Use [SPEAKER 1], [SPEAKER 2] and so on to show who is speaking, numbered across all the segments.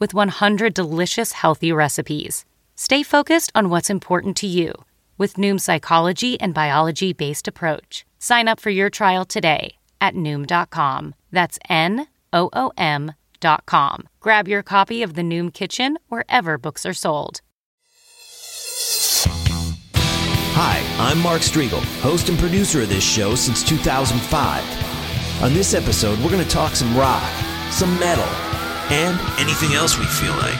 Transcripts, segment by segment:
[SPEAKER 1] with 100 delicious healthy recipes. Stay focused on what's important to you with Noom's psychology and biology based approach. Sign up for your trial today at Noom.com. That's N O O M.com. Grab your copy of the Noom Kitchen wherever books are sold.
[SPEAKER 2] Hi, I'm Mark Strigl, host and producer of this show since 2005. On this episode, we're going to talk some rock, some metal, and anything else we feel like.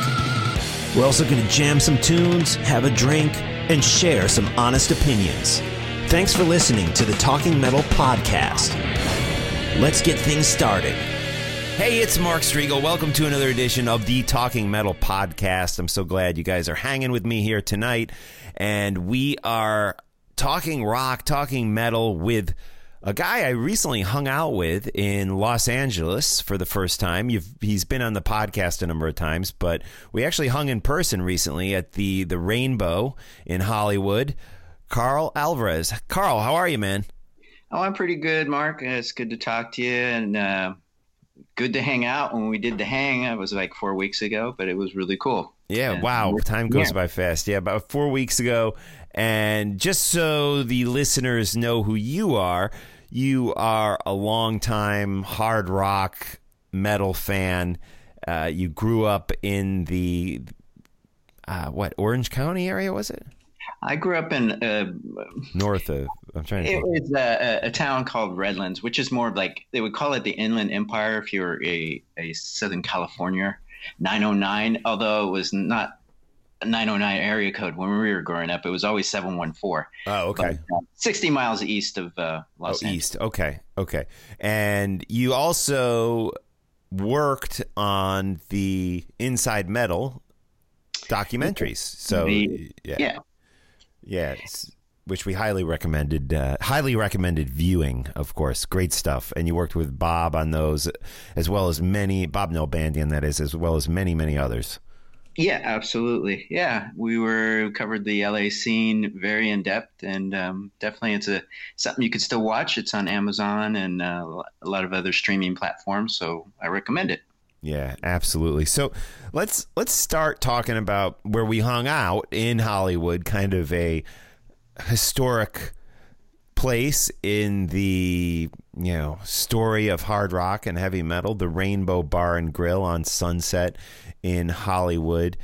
[SPEAKER 2] We're also going to jam some tunes, have a drink, and share some honest opinions. Thanks for listening to the Talking Metal Podcast. Let's get things started. Hey, it's Mark Strigl. Welcome to another edition of the Talking Metal Podcast. I'm so glad you guys are hanging with me here tonight and we are talking rock, talking metal with a guy I recently hung out with in Los Angeles for the first time. You've, he's been on the podcast a number of times, but we actually hung in person recently at the the Rainbow in Hollywood. Carl Alvarez. Carl, how are you, man?
[SPEAKER 3] Oh, I'm pretty good, Mark. It's good to talk to you, and uh, good to hang out. When we did the hang, it was like four weeks ago, but it was really cool.
[SPEAKER 2] Yeah, and wow. Time goes yeah. by fast. Yeah, about four weeks ago. And just so the listeners know who you are, you are a long-time hard rock metal fan. Uh, you grew up in the uh, what Orange County area was it?
[SPEAKER 3] I grew up in uh,
[SPEAKER 2] north of. I'm trying to.
[SPEAKER 3] It was a, a, town called Redlands, which is more of like they would call it the Inland Empire if you were a, a Southern California 909, although it was not 909 area code when we were growing up. It was always 714.
[SPEAKER 2] Oh, okay. But, uh,
[SPEAKER 3] 60 miles east of uh, Los
[SPEAKER 2] oh,
[SPEAKER 3] Angeles.
[SPEAKER 2] East. Okay. Okay. And you also worked on the Inside Metal documentaries. So,
[SPEAKER 3] the, yeah. Yeah.
[SPEAKER 2] Yeah which we highly recommended. Uh, highly recommended viewing, of course. Great stuff. And you worked with Bob on those, as well as many Bob Nalbandian, that is, as well as many many others.
[SPEAKER 3] Yeah, absolutely. Yeah, we were covered the LA scene very in depth, and um, definitely it's a something you could still watch. It's on Amazon and uh, a lot of other streaming platforms, so I recommend it.
[SPEAKER 2] Yeah, absolutely. So let's let's start talking about where we hung out in Hollywood, kind of a historic place in the you know story of hard rock and heavy metal the rainbow bar and grill on sunset in hollywood.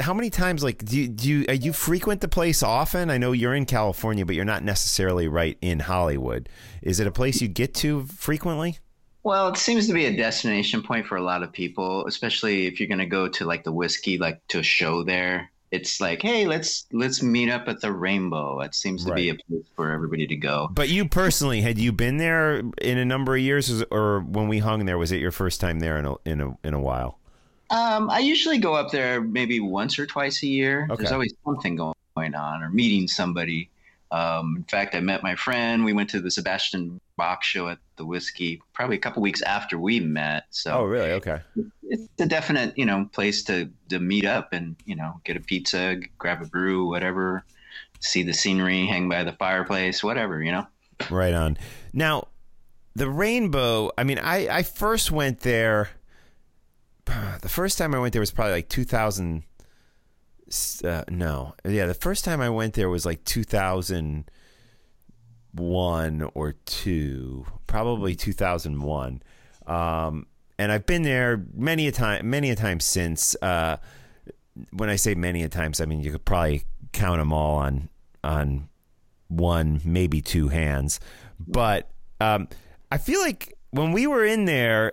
[SPEAKER 2] How many times like do you, do you, uh, you frequent the place often? I know you're in california but you're not necessarily right in hollywood. Is it a place you get to frequently?
[SPEAKER 3] Well, it seems to be a destination point for a lot of people, especially if you're going to go to like the Whisky, like to a show there it's like, hey, let's let's meet up at the Rainbow. It seems to right. be a place for everybody to go.
[SPEAKER 2] But you personally, had you been there in a number of years, or when we hung there, was it your first time there in a in a in a while?
[SPEAKER 3] Um, I usually go up there maybe once or twice a year. Okay. There's always something going on, or meeting somebody. Um, in fact, I met my friend. We went to the Sebastian Bach show at the Whisky probably a couple weeks after we met. So,
[SPEAKER 2] oh, really? Okay.
[SPEAKER 3] It's a definite, you know, place to to meet up and you know get a pizza, grab a brew, whatever, see the scenery, hang by the fireplace, whatever, you know.
[SPEAKER 2] Right on. Now, the Rainbow. I mean, I I first went there. The first time I went there was probably like 2000- uh, no, yeah, the first time I went there was like 2001 or two, probably 2001. Um, and I've been there many a time, many a time since. Uh, when I say many a times, I mean you could probably count them all on on one, maybe two hands. But um, I feel like when we were in there,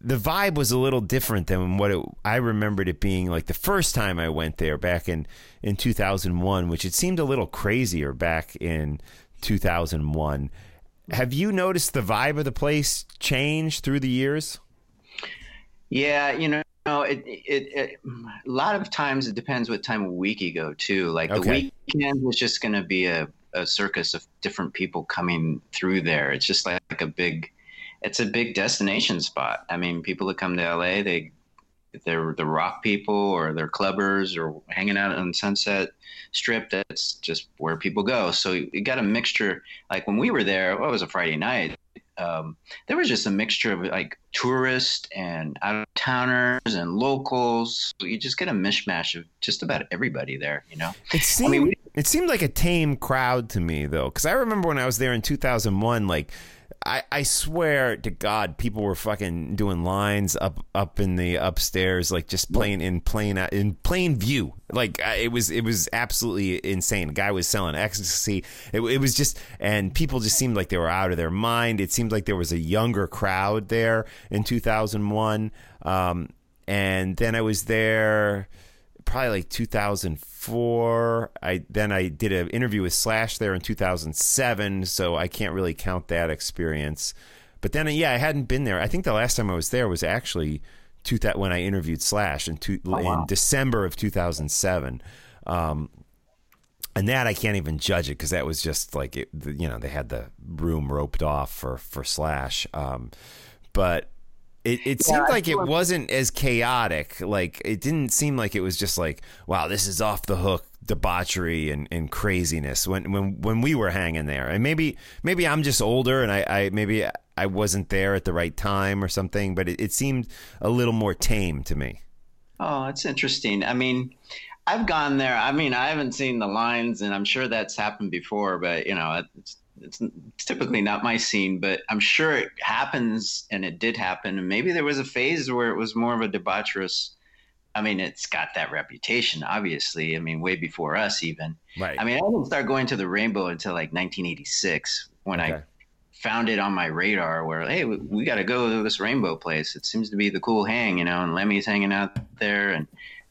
[SPEAKER 2] the vibe was a little different than what it, I remembered it being like the first time I went there back in in 2001, which it seemed a little crazier back in 2001. Have you noticed the vibe of the place change through the years?
[SPEAKER 3] Yeah, you know, it, it, it, a lot of times it depends what time of week you go to. Like okay. the weekend was just going to be a, a circus of different people coming through there. It's just like, like a big it's a big destination spot. I mean, people that come to LA, they they're the rock people or they're clubbers or hanging out on Sunset Strip, that's just where people go. So you got a mixture. Like when we were there, well, it was a Friday night. Um, there was just a mixture of like tourists and out of towners and locals. You just get a mishmash of just about everybody there. You know,
[SPEAKER 2] it seemed I mean, it seemed like a tame crowd to me though, because I remember when I was there in 2001, like I, I swear to God, people were fucking doing lines up up in the upstairs, like just playing in plain in plain view. Like it was it was absolutely insane. The guy was selling ecstasy. It, it was just and people just seemed like they were out of their mind. It seemed like there was a younger crowd there in 2001. Um, and then I was there probably like 2004. I then I did an interview with Slash there in 2007, so I can't really count that experience. But then, yeah, I hadn't been there. I think the last time I was there was actually two that when I interviewed Slash in, two, oh, wow. in December of 2007. Um, and that I can't even judge it because that was just like it, you know they had the room roped off for for Slash. Um, but it, it yeah, seemed like it wasn't as chaotic. Like it didn't seem like it was just like, wow, this is off the hook debauchery and, and craziness when when when we were hanging there. And maybe maybe I'm just older and I, I maybe I wasn't there at the right time or something, but it, it seemed a little more tame to me.
[SPEAKER 3] Oh, it's interesting. I mean, I've gone there. I mean, I haven't seen the lines, and I'm sure that's happened before. But you know, it's it's, typically not my scene, but I'm sure it happens and it did happen. And maybe there was a phase where it was more of a debaucherous. I mean, it's got that reputation, obviously. I mean, way before us, even. Right. I mean, I didn't start going to the Rainbow until like 1986 when okay. I found it on my radar. Where hey, we, we got to go to this Rainbow place. It seems to be the cool hang, you know. And Lemmy's hanging out there, and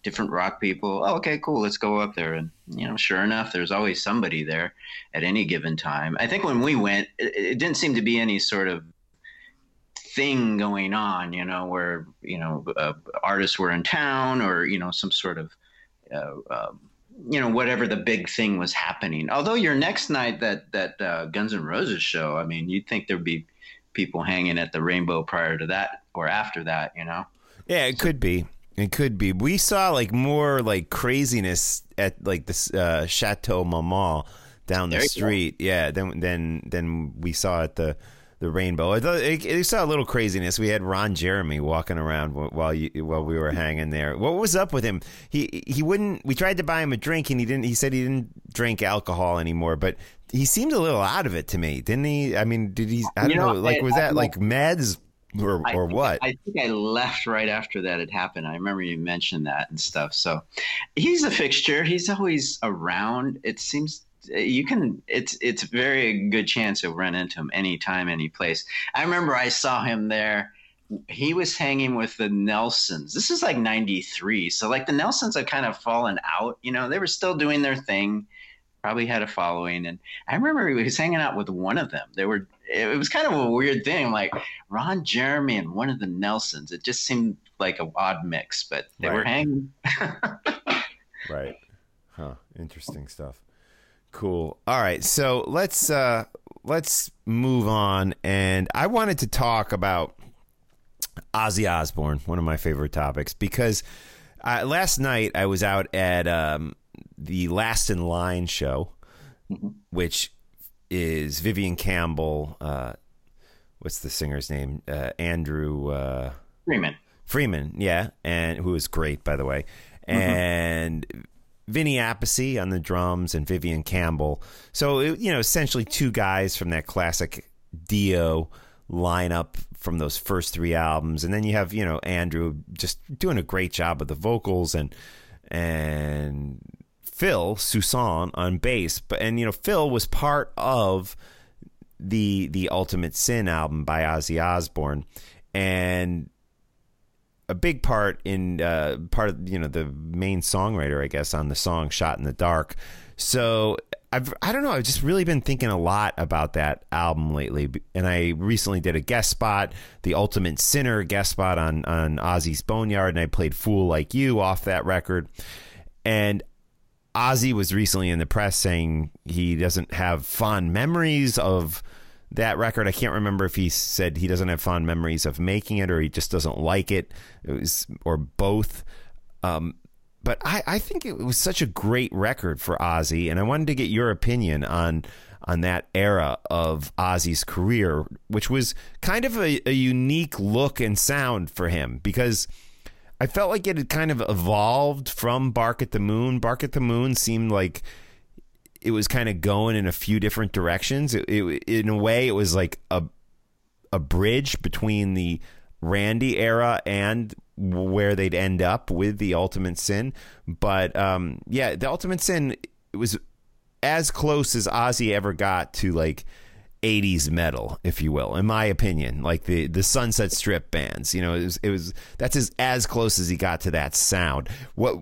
[SPEAKER 3] different rock people. Oh, okay, cool. Let's go up there. And, you know, sure enough, there's always somebody there at any given time. I think when we went, it, it didn't seem to be any sort of thing going on, you know, where, you know, uh, artists were in town or, you know, some sort of, uh, uh, you know, whatever the big thing was happening. Although your next night, that, that uh, Guns N' Roses show, I mean, you'd think there'd be people hanging at the Rainbow prior to that or after that, you know?
[SPEAKER 2] Yeah, it could be. It could be. We saw like more like craziness at like this uh, Chateau Marmont down the street. Go. Yeah, then then then we saw at the the Rainbow. It, it, it, saw a little craziness. We had Ron Jeremy walking around while you, while we were hanging there. What was up with him? He he wouldn't. We tried to buy him a drink, and he didn't. He said he didn't drink alcohol anymore, but. He seemed a little out of it to me, didn't he? I mean, did he? I don't you know, know. Like, was that like meds? Or, or
[SPEAKER 3] I
[SPEAKER 2] what?
[SPEAKER 3] I think I left right after that had happened. I remember you mentioned that and stuff. So he's a fixture. He's always around. It seems you can. It's it's a very good chance you'll run into him anytime, any place. I remember I saw him there. He was hanging with the Nelsons. This is like '93, so like the Nelsons had kind of fallen out. You know, they were still doing their thing probably had a following. And I remember he was hanging out with one of them. They were it was kind of a weird thing, like Ron Jeremy and one of the Nelsons. It just seemed like a odd mix, but they right. were hanging.
[SPEAKER 2] right. Huh. Interesting stuff. Cool. All right. So let's uh let's move on. And I wanted to talk about Ozzy Osbourne, one of my favorite topics, because uh, last night I was out at um, the Last in Line show, mm-hmm. which is Vivian Campbell. Uh, what's the singer's name? Uh, Andrew uh,
[SPEAKER 3] Freeman.
[SPEAKER 2] Freeman, yeah, and who is great by the way, mm-hmm. and Vinny Appice on the drums and Vivian Campbell. So you know, essentially two guys from that classic Dio lineup from those first three albums, and then you have you know Andrew just doing a great job with the vocals and and Phil Soussan on bass. But and you know Phil was part of the the Ultimate Sin album by Ozzy Osbourne, and a big part in uh, part of you know the main songwriter, I guess, on the song "Shot in the Dark." So I've I don't know. I've just really been thinking a lot about that album lately, and I recently did a guest spot, the Ultimate Sinner guest spot on on Ozzy's Boneyard, and I played "Fool Like You" off that record, and Ozzy was recently in the press saying he doesn't have fond memories of that record. I can't remember if he said he doesn't have fond memories of making it or he just doesn't like it, it was, or both. Um, but I, I think it was such a great record for Ozzy, and I wanted to get your opinion on on that era of Ozzy's career, which was kind of a, a unique look and sound for him because I felt like it had kind of evolved from Bark at the Moon. Bark at the Moon seemed like it was kind of going in a few different directions. It, it, in a way, it was like a a bridge between the Randy era and where they'd end up with the Ultimate Sin. But um, yeah, the Ultimate Sin it was as close as Ozzy ever got to like 80s metal, if you will, in my opinion. Like the the Sunset Strip bands, you know, it was, it was that's as as close as he got to that sound. What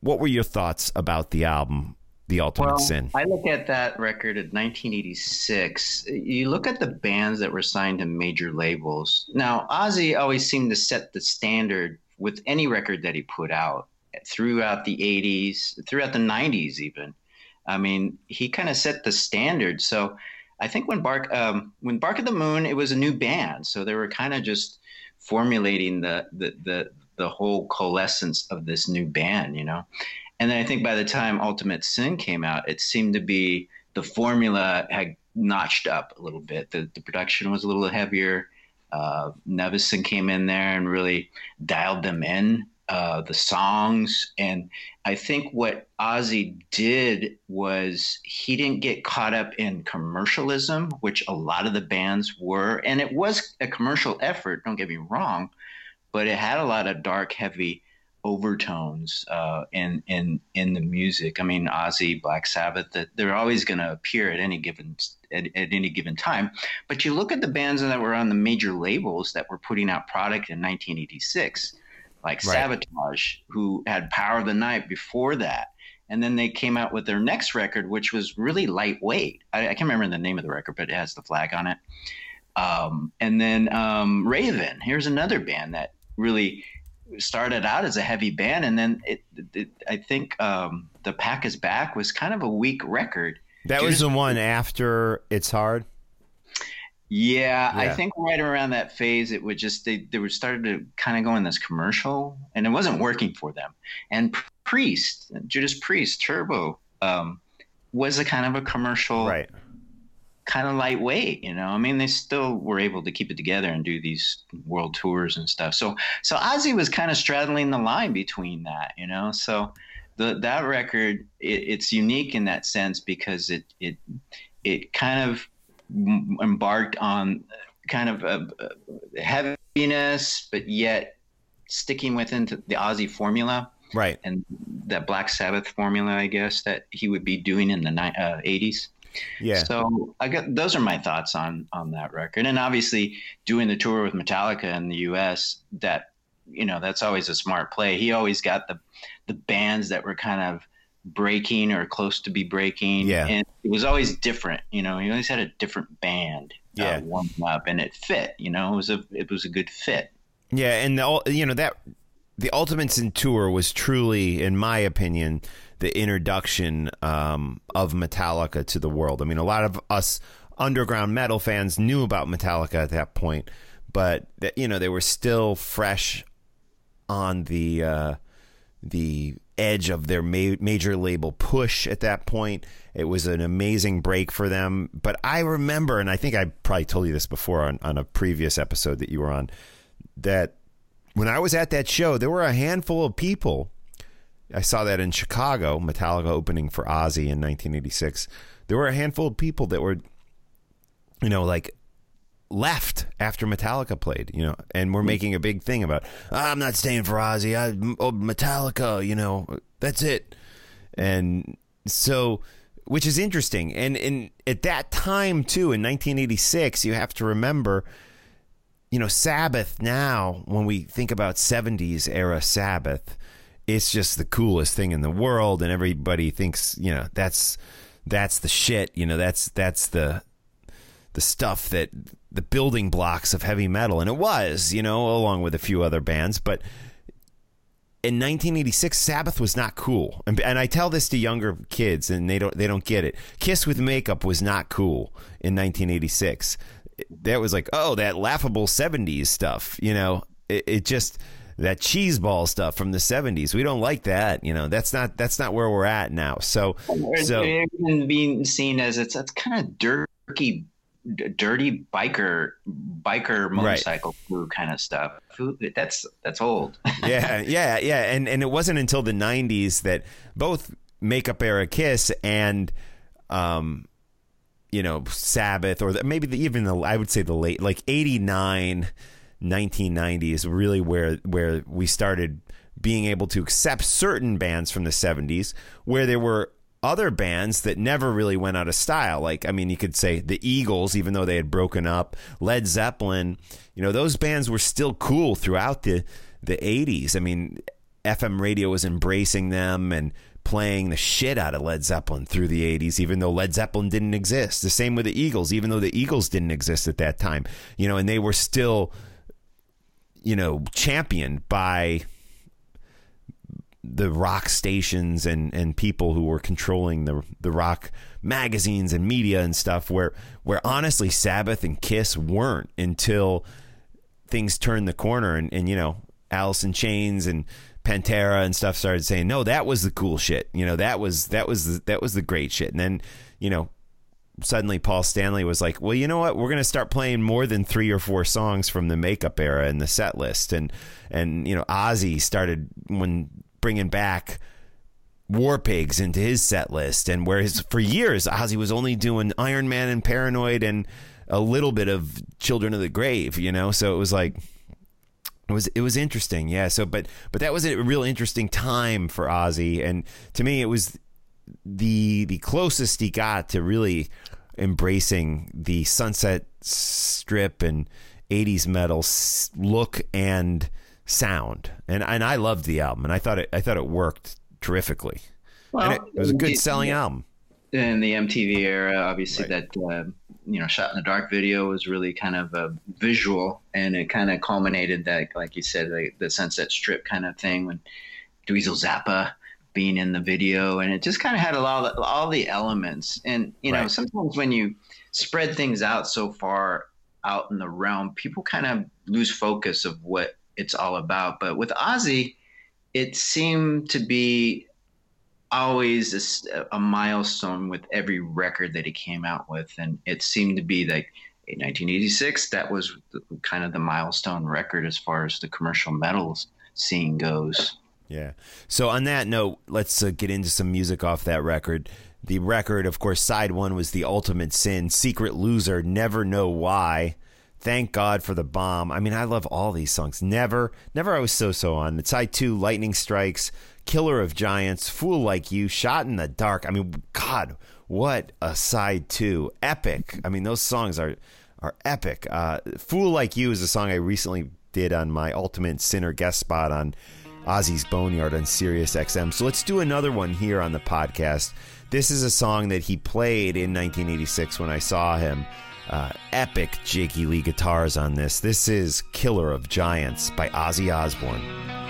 [SPEAKER 2] what were your thoughts about the album the ultimate
[SPEAKER 3] well,
[SPEAKER 2] sin.
[SPEAKER 3] I look at that record in 1986. You look at the bands that were signed to major labels. Now, Ozzy always seemed to set the standard with any record that he put out throughout the 80s, throughout the 90s, even. I mean, he kind of set the standard. So I think when Bark um, when Bark at the Moon, it was a new band, so they were kind of just formulating the the the the whole coalescence of this new band, you know. And then I think by the time Ultimate Sin came out, it seemed to be the formula had notched up a little bit. The, the production was a little heavier. Uh, Nevison came in there and really dialed them in, uh, the songs. And I think what Ozzy did was he didn't get caught up in commercialism, which a lot of the bands were. And it was a commercial effort, don't get me wrong, but it had a lot of dark, heavy overtones uh, in in in the music. I mean, Ozzy, Black Sabbath, they're always going to appear at any given at, at, any given time. But you look at the bands that were on the major labels that were putting out product in 1986, like right. Savatage, who had Power of the Night before that. And then they came out with their next record, which was really lightweight. I, I can't remember the name of the record, but it has the flag on it. Um, and then um, Raven. Here's another band that really started out as a heavy band, and then it, it I think um, the Pack is Back was kind of a weak record.
[SPEAKER 2] That Judas was the one after It's Hard.
[SPEAKER 3] Yeah, yeah, I think right around that phase, it would just they they were started to kind of go in this commercial, and it wasn't working for them. And Priest, Judas Priest, Turbo, um, was a kind of a commercial
[SPEAKER 2] right
[SPEAKER 3] kind of lightweight, you know. I mean, they still were able to keep it together and do these world tours and stuff. So, so Ozzy was kind of straddling the line between that, you know. So, the that record it, it's unique in that sense because it it it kind of embarked on kind of a, heaviness, but yet sticking within the Ozzy formula,
[SPEAKER 2] right?
[SPEAKER 3] And that Black Sabbath formula, I guess, that he would be doing in the uh, 80s.
[SPEAKER 2] Yeah.
[SPEAKER 3] So I got those are my thoughts on on that record, and obviously doing the tour with Metallica in the U.S. That you know that's always a smart play. He always got the the bands that were kind of breaking or close to be breaking.
[SPEAKER 2] Yeah.
[SPEAKER 3] And it was always different. You know, he always had a different band.
[SPEAKER 2] Uh, yeah.
[SPEAKER 3] Uh, warming up, and it fit. You know, it was a it was a good fit.
[SPEAKER 2] Yeah, and the you know that the Ultimates Sin tour was truly, in my opinion, the introduction um, of Metallica to the world. I mean, a lot of us underground metal fans knew about Metallica at that point, but you know they were still fresh on the uh, the edge of their ma- major label push at that point. It was an amazing break for them. But I remember, and I think I probably told you this before on, on a previous episode that you were on, that when I was at that show, there were a handful of people I saw that in Chicago, Metallica opening for Ozzy in 1986. There were a handful of people that were, you know, like left after Metallica played, you know, and we're hmm. making a big thing about I'm not staying for Ozzy. I oh, Metallica, you know, that's it. And so which is interesting. And in at that time too in 1986, you have to remember you know, Sabbath now when we think about 70s era Sabbath, it's just the coolest thing in the world and everybody thinks, you know, that's that's the shit, you know, that's that's the the stuff that the building blocks of heavy metal and it was, you know, along with a few other bands, but in 1986 Sabbath was not cool. And, and I tell this to younger kids and they don't they don't get it. Kiss with makeup was not cool in 1986. That was like, oh, that laughable 70s stuff, you know. It, it just that cheese ball stuff from the 70s. We don't like that. You know, that's not that's not where we're at now. So so
[SPEAKER 3] being seen as it's it's kind of dirty dirty biker biker motorcycle right. crew kind of stuff. That's that's old.
[SPEAKER 2] yeah, yeah, yeah. And and it wasn't until the 90s that both makeup era Kiss and um you know Sabbath or maybe the, even the I would say the late like 89 1990 is really where where we started being able to accept certain bands from the 70s where there were other bands that never really went out of style like i mean you could say the eagles even though they had broken up led zeppelin you know those bands were still cool throughout the the 80s i mean fm radio was embracing them and playing the shit out of Led Zeppelin through the 80s, even though Led Zeppelin didn't exist. The same with the Eagles, even though the Eagles didn't exist at that time, you know, and they were still you know, championed by the rock stations and, and people who were controlling the the rock magazines and media and stuff where where honestly Sabbath and Kiss weren't until things turned the corner and, and you know Alice in Chains and Pantera and stuff started saying no that was the cool shit you know that was that was the, that was the great shit and then you know suddenly Paul Stanley was like, "Well, you know what? We're going to start playing more than three or four songs from the makeup era in the set list." And and you know, Ozzy started when bringing back War Pigs into his set list, and whereas for years Ozzy was only doing Iron Man and Paranoid and a little bit of Children of the Grave, you know. So it was like it was it was interesting, yeah. So but but that was a real interesting time for Ozzy, and to me it was the the closest he got to really embracing the Sunset Strip and 80s metal look and sound. And and I loved the album and I thought it I thought it worked terrifically. Well, and it, it was a good selling album.
[SPEAKER 3] In the MTV era, obviously right. that uh, you know shot in the dark video was really kind of a visual and it kind of culminated that like you said like the Sunset Strip kind of thing when Dweezil Zappa being in the video, and it just kind of had a lot of all the elements. And you know, right. sometimes when you spread things out so far out in the realm, people kind of lose focus of what it's all about. But with Ozzy, it seemed to be always a, a, milestone with every record that he came out with, and it seemed to be like. In 1986, that was kind of the milestone record as far as the commercial metals scene goes.
[SPEAKER 2] Yeah. So on that note, let's uh, get into some music off that record. The record, of course, side one was The Ultimate Sin, Secret Loser, Never Know Why. Thank God for the bomb. I mean, I love all these songs. Never, never I was so so on. The side two, Lightning Strikes, Killer of Giants, Fool Like You, Shot in the Dark. I mean, God, what a side two. Epic. I mean, those songs are are epic. Uh, Fool Like You is a song I recently did on my Ultimate Sinner guest spot on Ozzy's Boneyard on Sirius XM. So let's do another one here on the podcast. This is a song that he played in 1986 when I saw him. Uh, epic Jakey Lee guitars on this. This is Killer of Giants by Ozzy Osbourne.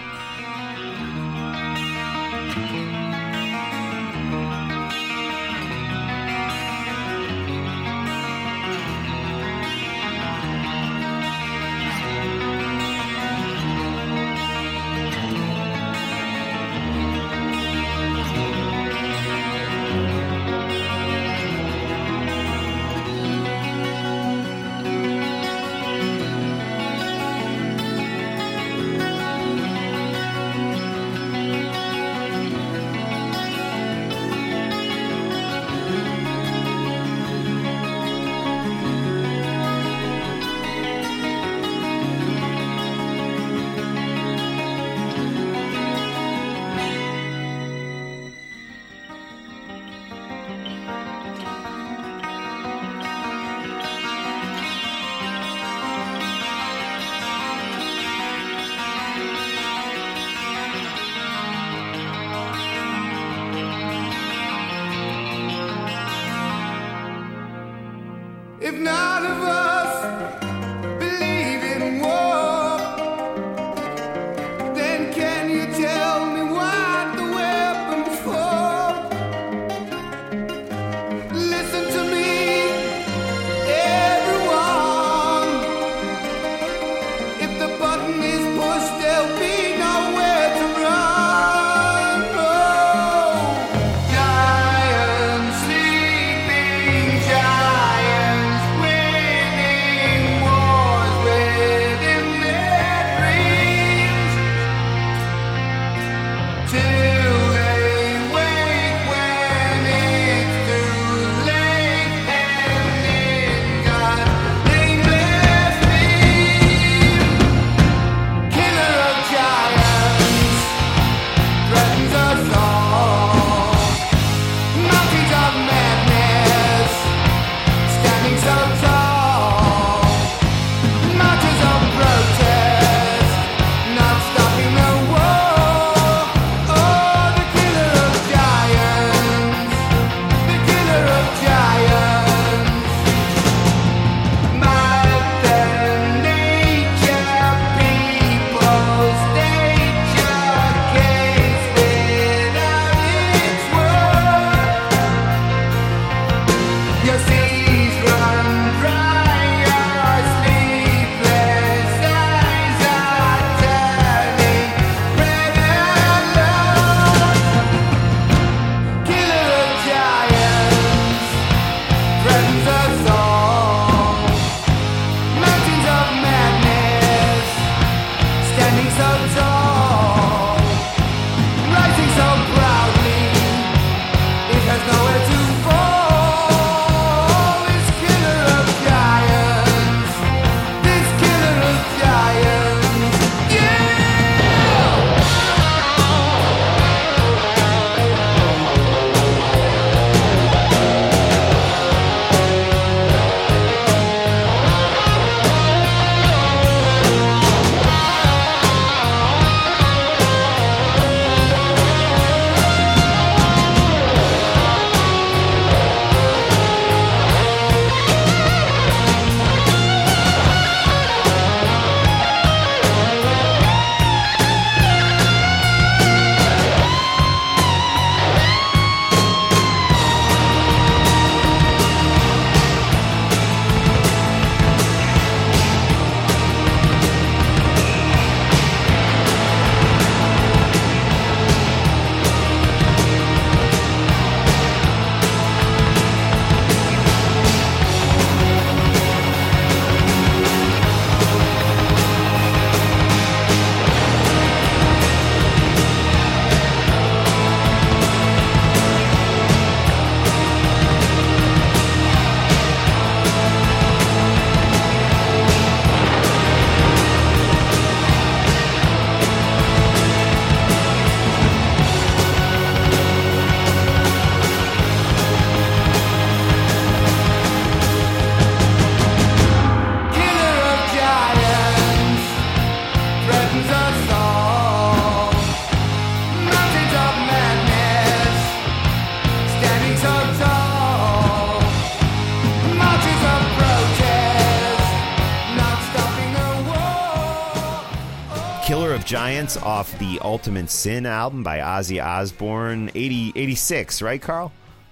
[SPEAKER 2] Giants off the Ultimate Sin album by Ozzy Osbourne, 80, 86, right, Carl?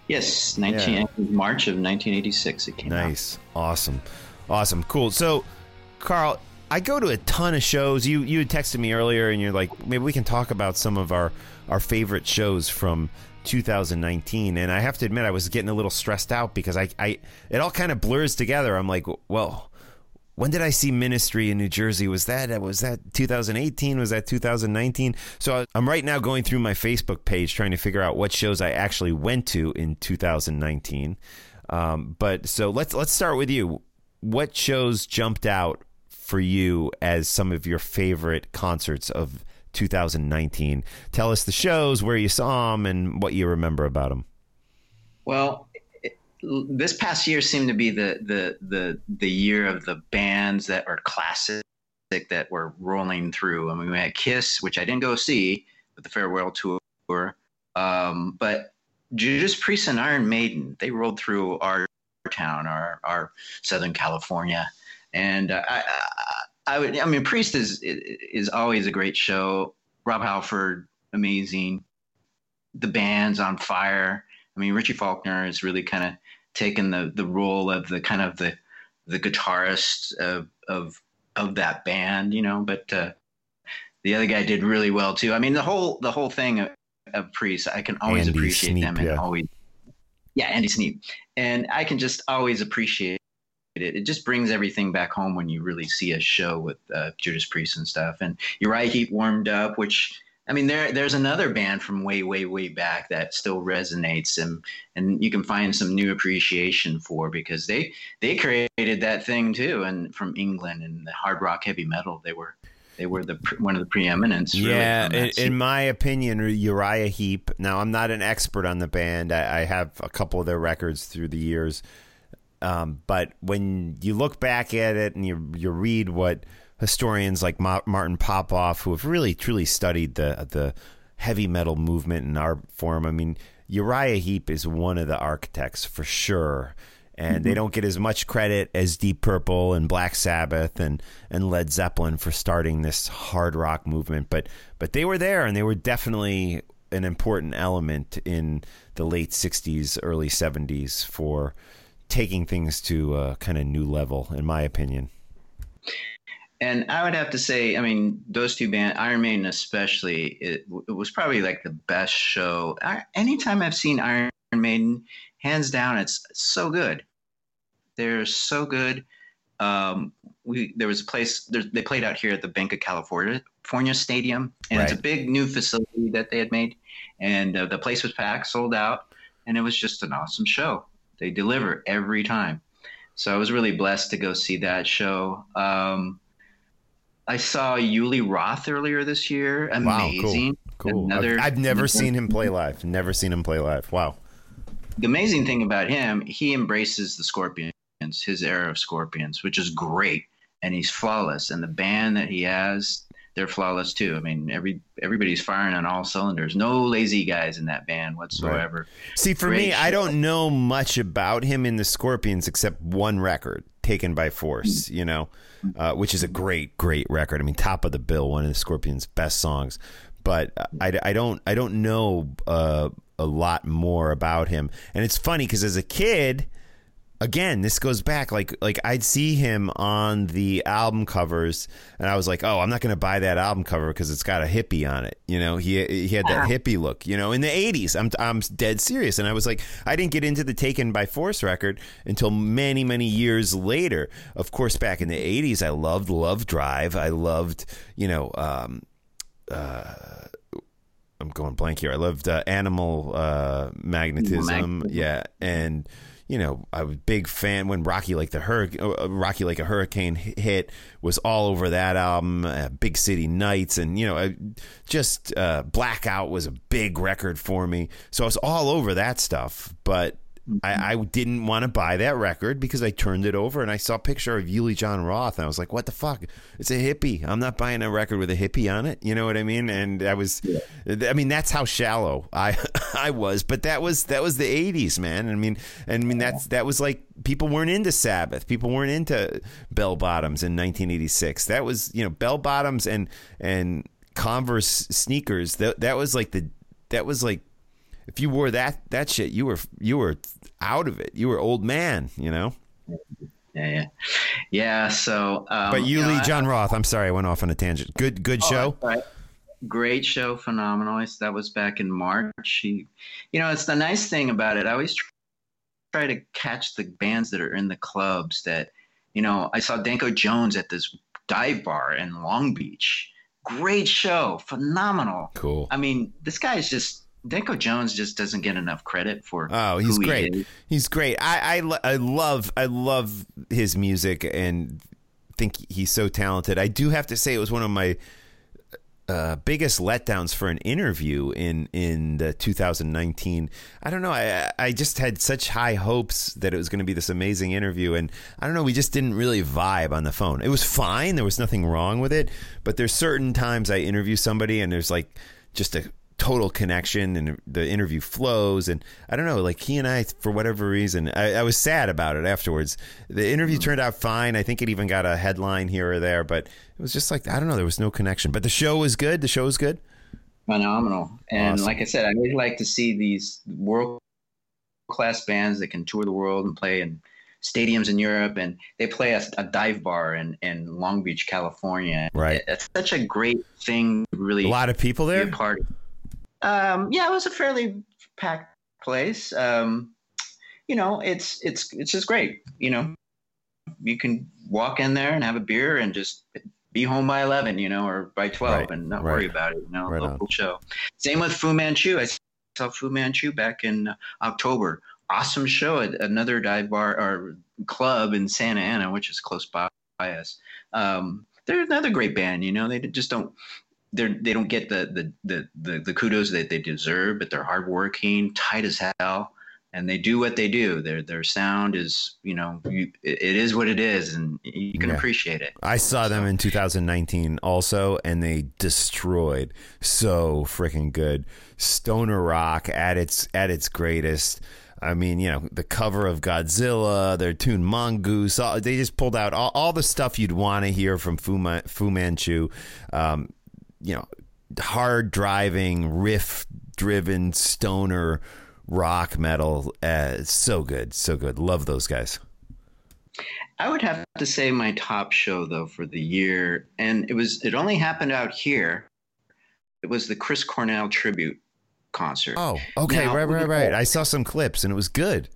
[SPEAKER 3] Yes, 19, yeah. March of 1986 it came
[SPEAKER 2] nice. out. Nice. Awesome. Awesome. Cool. So, Carl, I go to a ton of shows. You you had texted me earlier and you're like, maybe we can talk about some of our, our favorite shows from 2019 and I have to admit I was getting a little stressed out because I, I it all kind of blurs together. I'm like, well, when did I see Ministry in New Jersey? Was that was that 2018? Was that 2019? So I'm right now going through my Facebook page trying to figure out what shows I actually went to in 2019. Um, but so let's let's start with you. What shows jumped out for you as some of your favorite concerts of 2019? Tell us the shows, where you saw them, and what you remember about them.
[SPEAKER 3] Well, this past year seemed to be the the the the year of the bands that are classic that were rolling through. I mean, we had Kiss, which I didn't go see, but the farewell tour. Um, but Judas Priest and Iron Maiden, they rolled through our town or our Southern California. And uh, I, I, I would, I mean, Priest is is always a great show. Rob Halford, amazing. The band's on fire. I mean, Richie Faulkner has really kind of taken the the role of the kind of the the guitarist of of of that band, you know. But uh, the other guy did really well too. I mean, the whole the whole thing of, of Priest, I can always Andy appreciate Sneap, them and yeah. always, yeah, Andy Sneap, and I can just always appreciate it. It just brings everything back home when you really see a show with uh, Judas Priest and stuff. And Uriah Heep warmed up, which I mean, there there's another band from way way way back that still resonates and and you can find some new appreciation for because they they created that thing too, and from England and the hard rock heavy metal they were they were the one of the preeminents.
[SPEAKER 2] Really, yeah, in, in, my opinion, Uriah Heep. Now, I'm not an expert on the band. I, I have a couple of their records through the years, um, but when you look back at it and you you read what historians like Ma- Martin Popoff, who have really truly studied the the heavy metal movement in our form, I mean, Uriah Heep is one of the architects for sure and mm-hmm. they don't get as much credit as Deep Purple and Black Sabbath and and Led Zeppelin for starting this hard rock movement. But but they were there, and they were definitely an important element in the late '60s, early '70s for taking things to a kind of new level, in my opinion.
[SPEAKER 3] And I would have to say, I mean, those two bands, Iron Maiden especially, it, it was probably like the best show. I, anytime I've seen Iron Maiden, hands down, it's so good. They're so good. Um, we there was a place they played out here at the Bank of California California Stadium, and right. it's a big new facility that they had made, and uh, the place was packed, sold out, and it was just an awesome show. They deliver every time, so I was really blessed to go see that show. Um, I saw Uli Roth earlier this year. Amazing.
[SPEAKER 2] Wow, cool. cool. Another, I've, I've never seen him play live. Never seen him play live. Wow.
[SPEAKER 3] The amazing thing about him, he embraces the Scorpions, his era of Scorpions, which is great, and he's flawless. And the band that he has, they're flawless too. I mean, every everybody's firing on all cylinders. No lazy guys in that band whatsoever.
[SPEAKER 2] Right. See, for great me, show. I don't know much about him in the Scorpions except one record, "Taken by Force," mm-hmm. you know, uh, which is a great, great record. I mean, top of the bill, one of the Scorpions' best songs. But I, I don't I don't know uh, a lot more about him, and it's funny because as a kid again, this goes back like like I'd see him on the album covers, and I was like, oh, I'm not going to buy that album cover because it's got a hippie on it. You know, he he had that hippie look. You know, in the '80s, I'm I'm dead serious, and I was like, I didn't get into the Taken by Force record until many many years later. Of course, back in the '80s, I loved Love Drive. I loved you know. Um, uh, I'm going blank here. I loved uh, Animal uh, Magnetism, Magnetism, yeah, and you know, I was a big fan when Rock You like the Hurricane, uh, uh, Rock You like a Hurricane hit was all over that album. Uh, big City Nights, and you know, I, just uh, Blackout was a big record for me. So I was all over that stuff. But I, mm-hmm. I, didn't want to buy that record because I turned it over and I saw a picture of Uli Jon Roth and I was like, "What the fuck? It's a hippie. I'm not buying a record with a hippie on it." You know what I mean? And I was. I mean, that's how shallow I I was. But that was that was the '80s, man. I mean, I mean that's that was like people weren't into Sabbath. People weren't into bell bottoms in 1986. That was you know bell bottoms and and Converse sneakers. That that was like the that was like if you wore that that shit, you were you were out of it. You were old man, you know.
[SPEAKER 3] Yeah, yeah, yeah. So, um,
[SPEAKER 2] but you, you Lee John Roth. I'm sorry, I went off on a tangent. Good, good oh, show.
[SPEAKER 3] Right. Great show, phenomenal. That was back in March. He, you know, it's the nice thing about it. I always try to catch the bands that are in the clubs. That, you know, I saw Danko Jones at this dive bar in Long Beach. Great show, phenomenal.
[SPEAKER 2] Cool.
[SPEAKER 3] I mean, this guy is just Danko Jones just doesn't get enough credit for.
[SPEAKER 2] Oh, he's great.
[SPEAKER 3] He
[SPEAKER 2] he's great. I, I I love I love his music and think he's so talented. I do have to say it was one of my uh, biggest letdowns for an interview in in the 2019. I don't know. I I just had such high hopes that it was going to be this amazing interview, and I don't know. We just didn't really vibe on the phone. It was fine. There was nothing wrong with it, but there's certain times I interview somebody and there's like just a total connection and the interview flows and I don't know like he and I for whatever reason I, I was sad about it afterwards the interview mm-hmm. turned out fine I think it even got a headline here or there but it was just like I don't know there was no connection but the show was good the show was good
[SPEAKER 3] phenomenal and awesome. like I said I really like to see these world class bands that can tour the world and play in stadiums in Europe, and they play a, a dive bar in, in Long Beach, California.
[SPEAKER 2] Right,
[SPEAKER 3] it's such a great thing. Really,
[SPEAKER 2] a lot of people there.
[SPEAKER 3] Party. Um, yeah, it was a fairly packed place. Um, you know, it's it's it's just great. You know, you can walk in there and have a beer and just be home by 11, you know, or by 12 right. and not right. worry about it, you know, right local on. show. Same with Fu Manchu. I saw Fu Manchu back in October awesome show at another dive bar or club in Santa Ana, which is close by us. Um, they're another great band. You know, they just don't they they don't get the, the the the the kudos that they deserve, but they're hardworking, tight as hell, and they do what they do. Their their sound is you know you, it is what it is, and you can yeah. appreciate it.
[SPEAKER 2] I saw them in 2019 also, and they destroyed so freaking good. Stoner rock at its at its greatest. I mean, you know, the cover of Godzilla, their tune Mongoose. All, they just pulled out all, all the stuff you'd want to hear from Fu, Ma, Fu Manchu. Um, you know, hard driving, riff driven stoner rock metal. Uh, so good, so good. Love those guys.
[SPEAKER 3] I would have to say my top show though for the year, and it was it only happened out here. It was the Chris Cornell tribute concert.
[SPEAKER 2] Oh, okay, now, right, right, right. I saw some clips and it was good.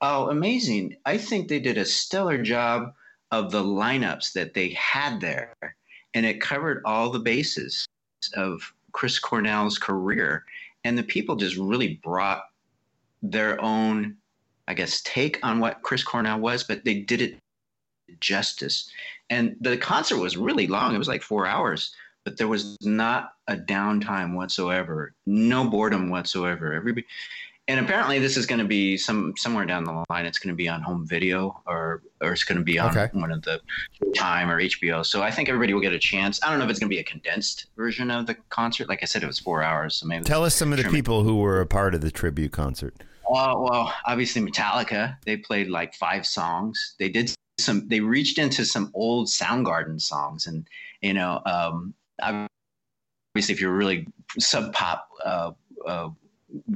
[SPEAKER 3] Oh, amazing. I think they did a stellar job of the lineups that they had there. And it covered all the bases of Chris Cornell's career. And the people just really brought their own, I guess, take on what Chris Cornell was, but they did it justice. And the concert was really long. It was like four hours but there was not a downtime whatsoever, no boredom whatsoever. Everybody, and apparently this is going to be some somewhere down the line. It's going to be on home video or or it's going to be on okay. one of the Time or HBO. So I think everybody will get a chance. I don't know if it's going to be a condensed version of the concert. Like I said, it was four hours. So maybe
[SPEAKER 2] tell us some of the people who were a part of the tribute concert.
[SPEAKER 3] Uh, well, obviously Metallica. They played like five songs. They did some. They reached into some old Soundgarden songs, and you know, um, obviously if you're really sub pop uh, uh,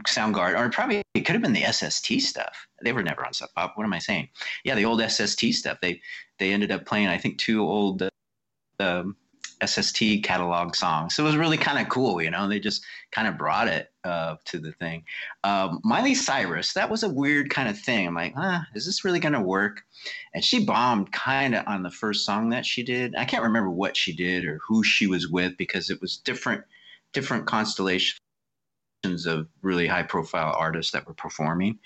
[SPEAKER 3] Soundgarden, or probably it could have been the SST stuff. They were never on Sub Pop. What am I saying? Yeah, the old SST stuff. They they ended up playing, I think, two old uh, um, SST catalog songs. So it was really kind of cool, you know. They just kind of brought it uh, to the thing. Um, Miley Cyrus, that was a weird kind of thing. I'm like, ah, is this really going to work? And she bombed kind of on the first song that she did. I can't remember what she did or who she was with because it was different, different constellations of really high profile artists that were performing.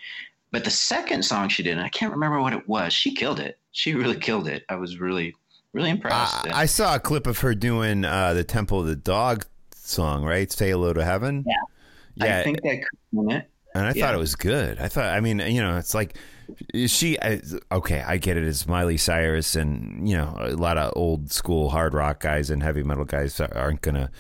[SPEAKER 3] But the second song she did, and I can't remember what it was, she killed it. She really killed it. I was really really impressed. Uh,
[SPEAKER 2] I saw a clip of her doing uh, the Temple of the Dog song, right? Say hello to heaven.
[SPEAKER 3] Yeah, yeah. I think that could it.
[SPEAKER 2] And I yeah. thought it was good. I thought, I mean, you know, it's like she. okay, I get it. It's Miley Cyrus, and you know, a lot of old school hard rock guys and heavy metal guys aren't gonna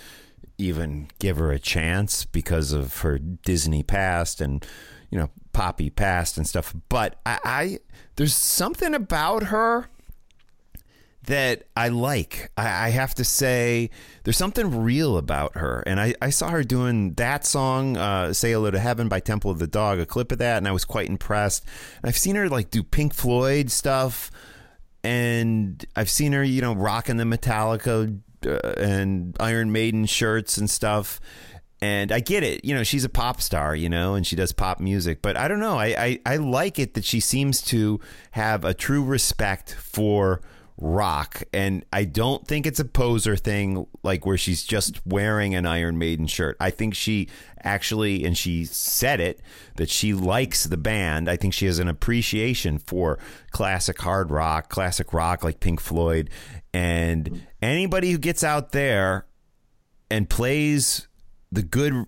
[SPEAKER 2] even give her a chance because of her Disney past and you know poppy past and stuff. But I, I there's something about her that I like. I, I, have to say, there's something real about her. And I, I saw her doing that song, uh, Say Hello to Heaven by Temple of the Dog, a clip of that, and I was quite impressed. And I've seen her like do Pink Floyd stuff, and I've seen her, you know, rocking the Metallica uh, and Iron Maiden shirts and stuff. And I get it, you know, she's a pop star, you know, and she does pop music. But I don't know, I, I, I like it that she seems to have a true respect for rock. And i don't think it's a poser thing like where she's just wearing an iron maiden shirt. I think she actually and she said it that she likes the band. I think she has an appreciation for classic hard rock classic rock like pink floyd and anybody who gets out there and plays the good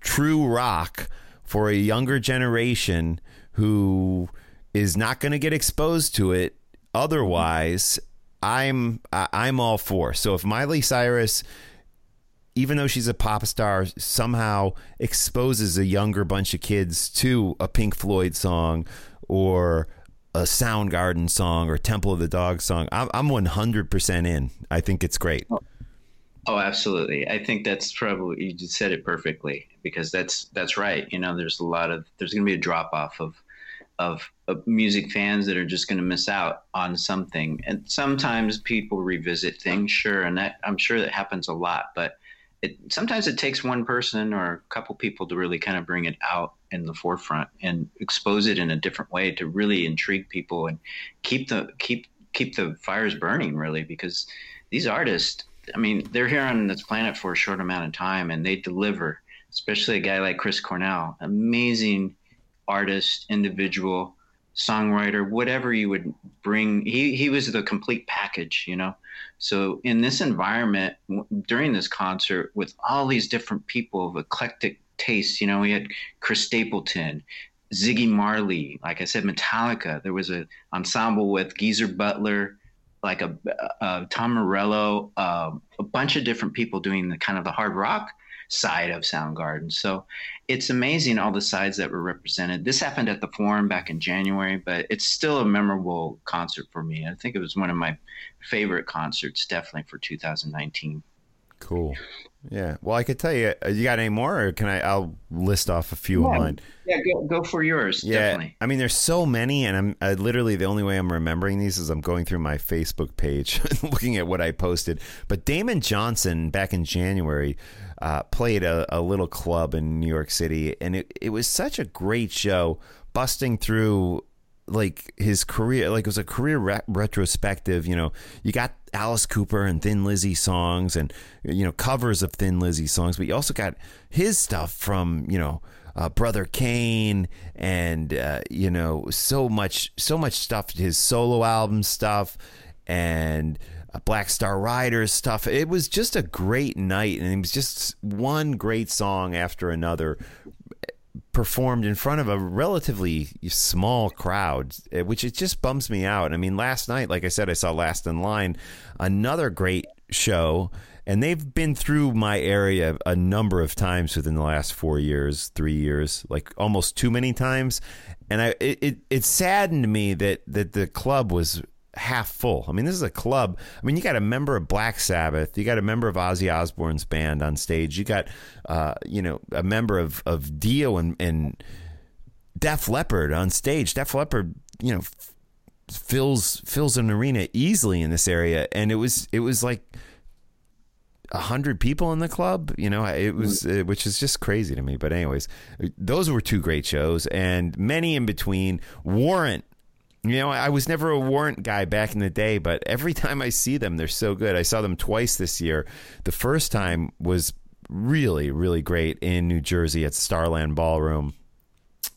[SPEAKER 2] true rock for a younger generation who is not going to get exposed to it Otherwise, I'm I'm all for. So if Miley Cyrus even though she's a pop star, somehow exposes a younger bunch of kids to a Pink Floyd song or a Soundgarden song or Temple of the Dog song. I'm, I'm 100% in. I think it's great.
[SPEAKER 3] Oh. oh, absolutely. I think that's probably, you said it perfectly because that's, that's right. You know, there's a lot of, there's going to be a drop off of, of, of music fans that are just going to miss out on something. And sometimes people revisit things, sure. And that, I'm sure that happens a lot, but it, sometimes it takes one person or a couple people to really kind of bring it out in the forefront and expose it in a different way to really intrigue people and keep the keep keep the fires burning really because these artists i mean they're here on this planet for a short amount of time and they deliver especially a guy like chris cornell amazing artist individual songwriter whatever you would bring he he was the complete package you know so in this environment during this concert with all these different people of eclectic tastes, you know, we had Chris Stapleton, Ziggy Marley, like I said, Metallica. There was an ensemble with Geezer Butler, like a, a Tom Morello, uh, a bunch of different people doing the kind of the hard rock side of Soundgarden. So it's amazing all the sides that were represented. This happened at the Forum back in January, but it's still a memorable concert for me. I think it was one of my favorite concerts, definitely for 2019.
[SPEAKER 2] Cool. Yeah. Well, I could tell you. Uh, you got any more, or can I? I'll list off a few
[SPEAKER 3] yeah.
[SPEAKER 2] of mine.
[SPEAKER 3] Yeah, go, go for yours.
[SPEAKER 2] Yeah.
[SPEAKER 3] Definitely.
[SPEAKER 2] I mean, there's so many, and I'm I literally the only way I'm remembering these is I'm going through my Facebook page, looking at what I posted. But Damon Johnson back in January uh, played a, a little club in New York City, and it it was such a great show, busting through like his career like it was a career re- retrospective you know. You got alice cooper and thin lizzy songs and you know covers of thin lizzy songs but you also got his stuff from you know uh, brother cane and uh, you know so much so much stuff his solo album stuff and Black Star Riders stuff. It was just a great night, and it was just one great song after another performed in front of a relatively small crowd, eh, which it just bums me out. I mean, last night, like I said, I saw Last in Line, another great show, and they've been through my area a number of times within the last four years, three years, like almost too many times. And I, it, it, it saddened me that that the club was half full. I mean, this is a club. I mean, you got a member of Black Sabbath, you got a member of Ozzy Osbourne's band on stage, you got, uh, you know, a member of of Dio and and Def Leppard on stage. Def Leppard, you know, f- fills fills an arena easily in this area, and it was it was like a hundred people in the club. You know, it was uh, which is just crazy to me. But anyways, those were two great shows, and many in between. Warrant you know, I was never a warrant guy back in the day, but every time I see them, they're so good. I saw them twice this year. The first time was really, really great in New Jersey at Starland Ballroom.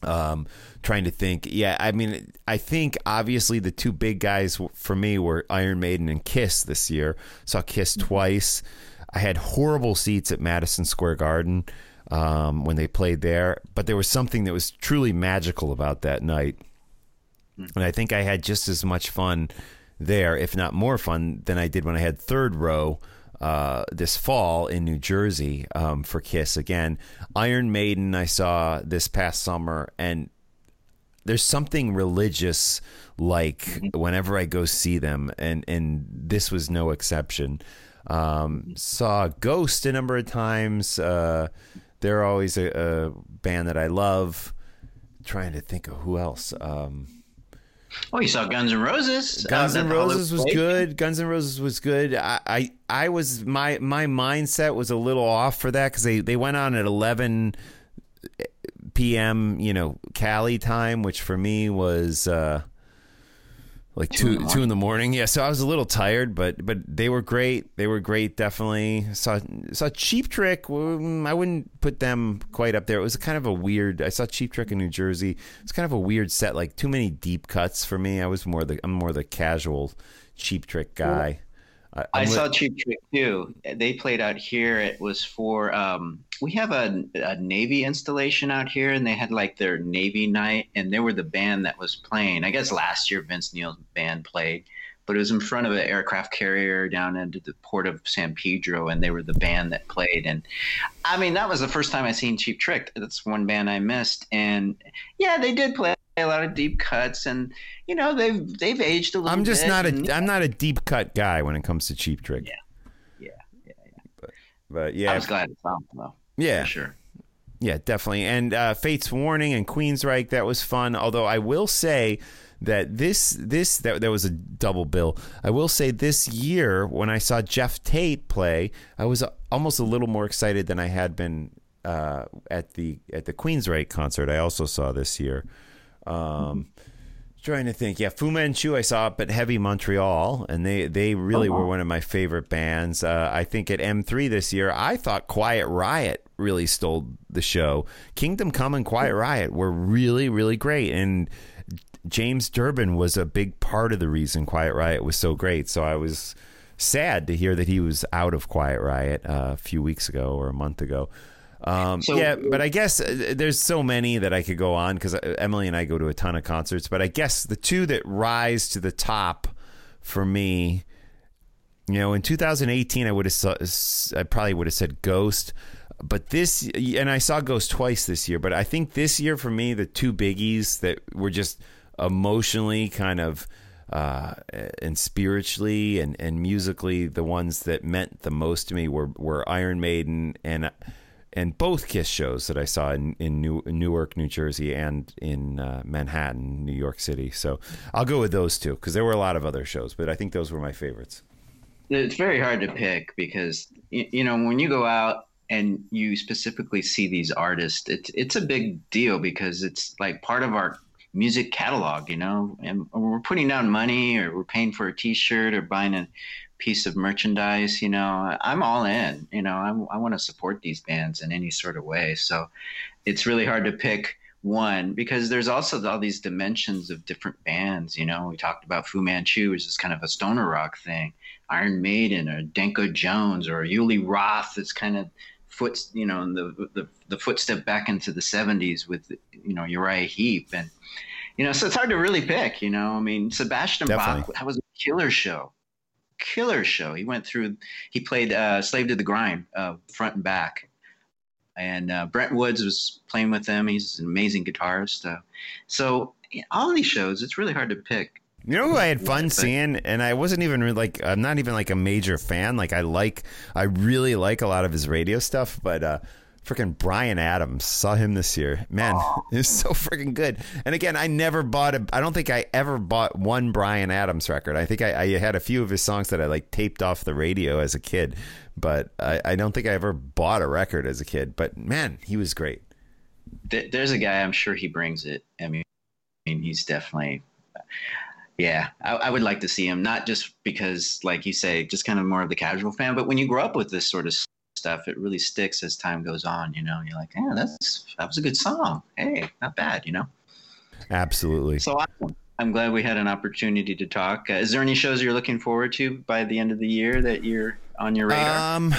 [SPEAKER 2] Um, trying to think. Yeah, I mean, I think obviously the two big guys for me were Iron Maiden and Kiss this year. Saw Kiss mm-hmm. twice. I had horrible seats at Madison Square Garden um, when they played there, but there was something that was truly magical about that night. And I think I had just as much fun there, if not more fun, than I did when I had third row uh, this fall in New Jersey um, for Kiss again. Iron Maiden, I saw this past summer, and there's something religious like mm-hmm. whenever I go see them, and, and this was no exception. Um, saw Ghost a number of times. Uh, they're always a, a, band that I love. trying to think of who else. Um,
[SPEAKER 3] Oh, you saw Guns N' Roses.
[SPEAKER 2] Guns uh, N' Roses was good. Guns N' Roses was good. I, I, I was my my mindset was a little off for that because they they went on at eleven p.m. You know, Cali time, which for me was. Uh, like two two in the morning. Yeah, so I was a little tired, but but they were great. They were great. Definitely saw saw Cheap Trick. Mm, I wouldn't put them quite up there. It was kind of a weird. I saw Cheap Trick in New Jersey. It's kind of a weird set. Like too many deep cuts for me. I was more the I'm more the casual Cheap Trick guy.
[SPEAKER 3] I, I saw Cheap Trick too. They played out here. It was for um, we have a, a, Navy installation out here, and they had like their Navy night, and they were the band that was playing. I guess last year Vince Neil's band played, but it was in front of an aircraft carrier down into the port of San Pedro, and they were the band that played. And I mean, that was the first time I seen Cheap Trick. That's one band I missed, and yeah, they did play a lot of deep cuts, and you know they've they've aged a little.
[SPEAKER 2] I'm just not
[SPEAKER 3] and,
[SPEAKER 2] a I'm not a deep cut guy when it comes to Cheap Trick.
[SPEAKER 3] Yeah, yeah, yeah, yeah.
[SPEAKER 2] But, but yeah,
[SPEAKER 3] I was glad it found them though.
[SPEAKER 2] Yeah,
[SPEAKER 3] for sure.
[SPEAKER 2] Yeah, definitely. And uh, Fates Warning and Queensryche, that was fun. Although I will say that this this that there was a double bill. I will say this year when I saw Geoff Tate play, I was almost a little more excited than I had been uh, at the at the Queensryche concert. I also saw this year. Um, trying to think. Yeah, Fu Manchu I saw up at Heavy Montreal, and they they really were one of my favorite bands. Uh, I think at M3 this year, I thought Quiet Riot really stole the show. Kingdom Come and Quiet Riot were really really great, and James Durbin was a big part of the reason Quiet Riot was so great. So I was sad to hear that he was out of Quiet Riot uh, a few weeks ago or a month ago. Um, so, yeah, but I guess uh, there's so many that I could go on because uh, Emily and I go to a ton of concerts. But I guess the two that rise to the top for me, you know, in 2018, I would have, I probably would have said Ghost. But this, and I saw Ghost twice this year. But I think this year for me, the two biggies that were just emotionally kind of uh, and spiritually and, and musically, the ones that meant the most to me were, were Iron Maiden and and both Kiss shows that I saw in, in, New, Newark, New Jersey, and in uh, Manhattan, New York City. So I'll go with those two because there were a lot of other shows, but I think those were my favorites.
[SPEAKER 3] It's very hard to pick because you know when you go out and you specifically see these artists, it's it's a big deal because it's like part of our music catalog, you know, and we're putting down money or we're paying for a T-shirt or buying a piece of merchandise, you know, I'm all in. You know, I'm, i want to support these bands in any sort of way. So it's really hard to pick one because there's also all these dimensions of different bands. You know, we talked about Fu Manchu, which is kind of a stoner rock thing. Iron Maiden or Danko Jones or Uli Roth is kind of foot, you know, the, the the footstep back into the '70s with you know Uriah Heep and you know, so it's hard to really pick. You know, I mean, Sebastian Definitely. Bach that was a killer show killer show. He went through, he played uh, Slave to the Grind, uh, front and back. And uh, Brent Woods was playing with them. He's an amazing guitarist. Uh, so all these shows, it's really hard to pick.
[SPEAKER 2] You know who I had fun seeing, and I wasn't even like I'm not even like a major fan. Like I like, I really like a lot of his radio stuff, but uh, freaking Bryan Adams. Saw him this year. Man, oh. it's so freaking good. And again, I never bought a. I don't think I ever bought one Bryan Adams record. I think I, I had a few of his songs that I like taped off the radio as a kid, but I, I don't think I ever bought a record as a kid. But man, he was great.
[SPEAKER 3] There's a guy. I'm sure he brings it. I mean, he's definitely. Yeah, I, I, would like to see him, not just because, like you say, just kind of more of the casual fan, but when you grow up with this sort of stuff, it really sticks as time goes on. You know, you're like, yeah, that's that was a good song. Hey, not bad. You know.
[SPEAKER 2] Absolutely.
[SPEAKER 3] So I'm, I'm glad we had an opportunity to talk. Uh, is there any shows you're looking forward to by the end of the year that you're on your radar?
[SPEAKER 2] Um,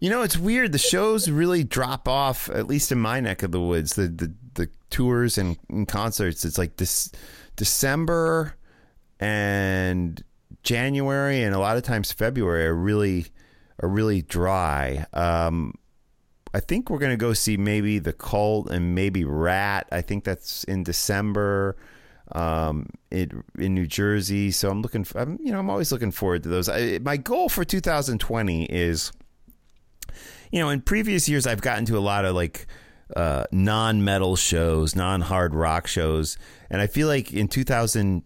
[SPEAKER 2] you know, it's weird. The shows really drop off, at least in my neck of the woods. The the, the tours and, and concerts. It's like this December and January, and a lot of times February are really are really dry. Um, I think we're going to go see maybe the Cult and maybe Ratt. I think that's in December um, it, in New Jersey. So I'm looking, for, I'm, you know, I'm always looking forward to those. I, my goal for 2020 is, you know, in previous years I've gotten to a lot of like uh, non-metal shows, non-hard rock shows, and I feel like in 2000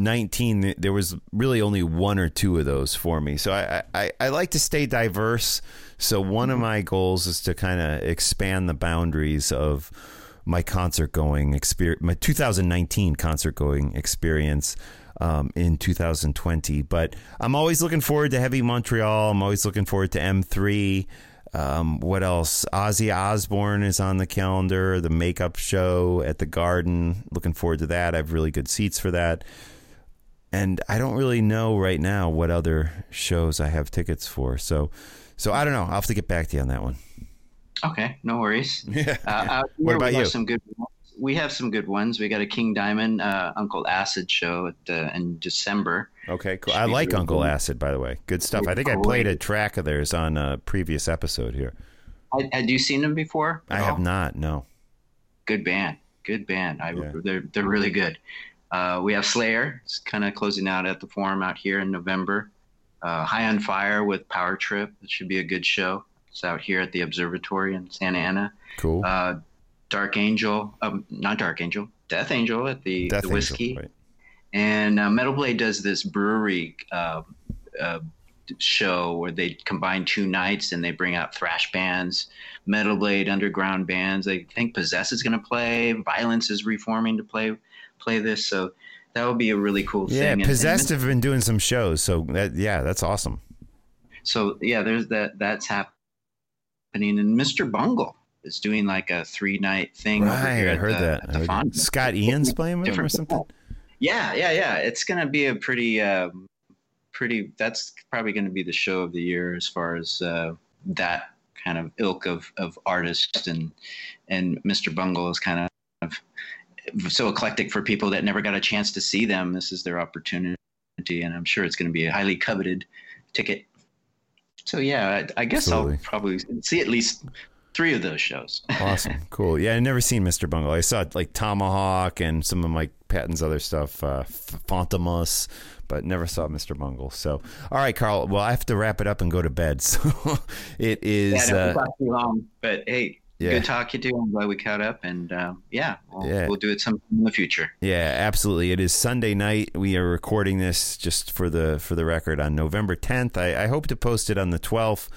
[SPEAKER 2] 19 there was really only one or two of those for me so I, I, I like to stay diverse so one of my goals is to kind of expand the boundaries of my concert going experience my 2019 concert going experience um, in 2020 but i'm always looking forward to heavy montreal i'm always looking forward to m3 um, what else? Ozzy Osbourne is on the calendar. The makeup show at the Garden. Looking forward to that. I have really good seats for that and I don't really know right now what other shows I have tickets for. So, so I don't know. I'll have to get back to you on that one.
[SPEAKER 3] Okay, no worries.
[SPEAKER 2] Yeah. Uh, what about you?
[SPEAKER 3] Some good. we have some good ones. We got a King Diamond uh, Uncle Acid show at, uh, in December.
[SPEAKER 2] Okay, cool. I like really Uncle cool. Acid, by the way. Good stuff. I think I played a track of theirs on a previous episode here.
[SPEAKER 3] Had you seen them before?
[SPEAKER 2] I have not. No.
[SPEAKER 3] Good band. Good band. I, yeah. They're they're really good. Uh, we have Slayer. It's kind of closing out at the Forum out here in November. Uh, High on Fire with Power Trip. It should be a good show. It's out here at the Observatory in Santa Ana.
[SPEAKER 2] Cool. Uh,
[SPEAKER 3] Dark Angel, um, not Dark Angel, Death Angel at the, Death the Whisky. Angel, right. And uh, Metal Blade does this brewery uh, uh, show where they combine two nights and they bring out thrash bands, Metal Blade underground bands. I think Possess is going to play. Vio-lence is reforming to play play this. So that would be a really cool
[SPEAKER 2] yeah,
[SPEAKER 3] thing.
[SPEAKER 2] Yeah, Possessed have been doing some shows, so that yeah, that's awesome.
[SPEAKER 3] So yeah, there's that. That's happening, and Mr. Bungle is doing like a three night thing.
[SPEAKER 2] Right, I heard the, that. Heard Scott Ian's playing with him or something.
[SPEAKER 3] Yeah, yeah, yeah. It's gonna be a pretty, um, pretty. That's probably gonna be the show of the year as far as uh, that kind of ilk of of artist and and Mr. Bungle is kind of so eclectic for people that never got a chance to see them. This is their opportunity, and I'm sure it's going to be a highly coveted ticket. So yeah, I, I guess Absolutely. I'll probably see at least three of those shows.
[SPEAKER 2] awesome, cool. Yeah, I never seen Mr. Bungle. I saw like Tomahawk and some of Mike Patton's other stuff, uh, Fantomas, but never saw Mr. Bungle. So, all right, Carl. Well, I have to wrap it up and go to bed. So it is.
[SPEAKER 3] Yeah, uh, too long, but hey, yeah. good talk you do. I'm glad we caught up, and uh, yeah, we'll, yeah, we'll do it sometime in the future.
[SPEAKER 2] Yeah, absolutely. It is Sunday night. We are recording this just for the for the record on November 10th. I, I hope to post it on the 12th.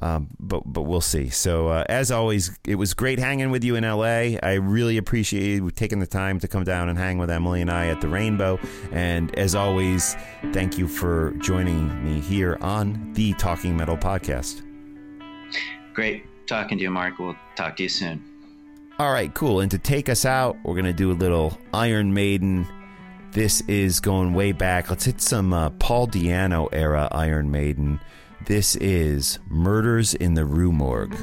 [SPEAKER 2] Um, but but we'll see. So uh, as always, it was great hanging with you in LA. I really appreciate you taking the time to come down and hang with Emily and I at the Rainbow. And as always, thank you for joining me here on the Talking Metal podcast.
[SPEAKER 3] Great talking to you, Mark. We'll talk to you soon.
[SPEAKER 2] All right, cool. And to take us out, we're going to do a little Iron Maiden. This is going way back. Let's hit some uh, Paul Di'Anno era Iron Maiden. This is Murders in the Rue Morgue.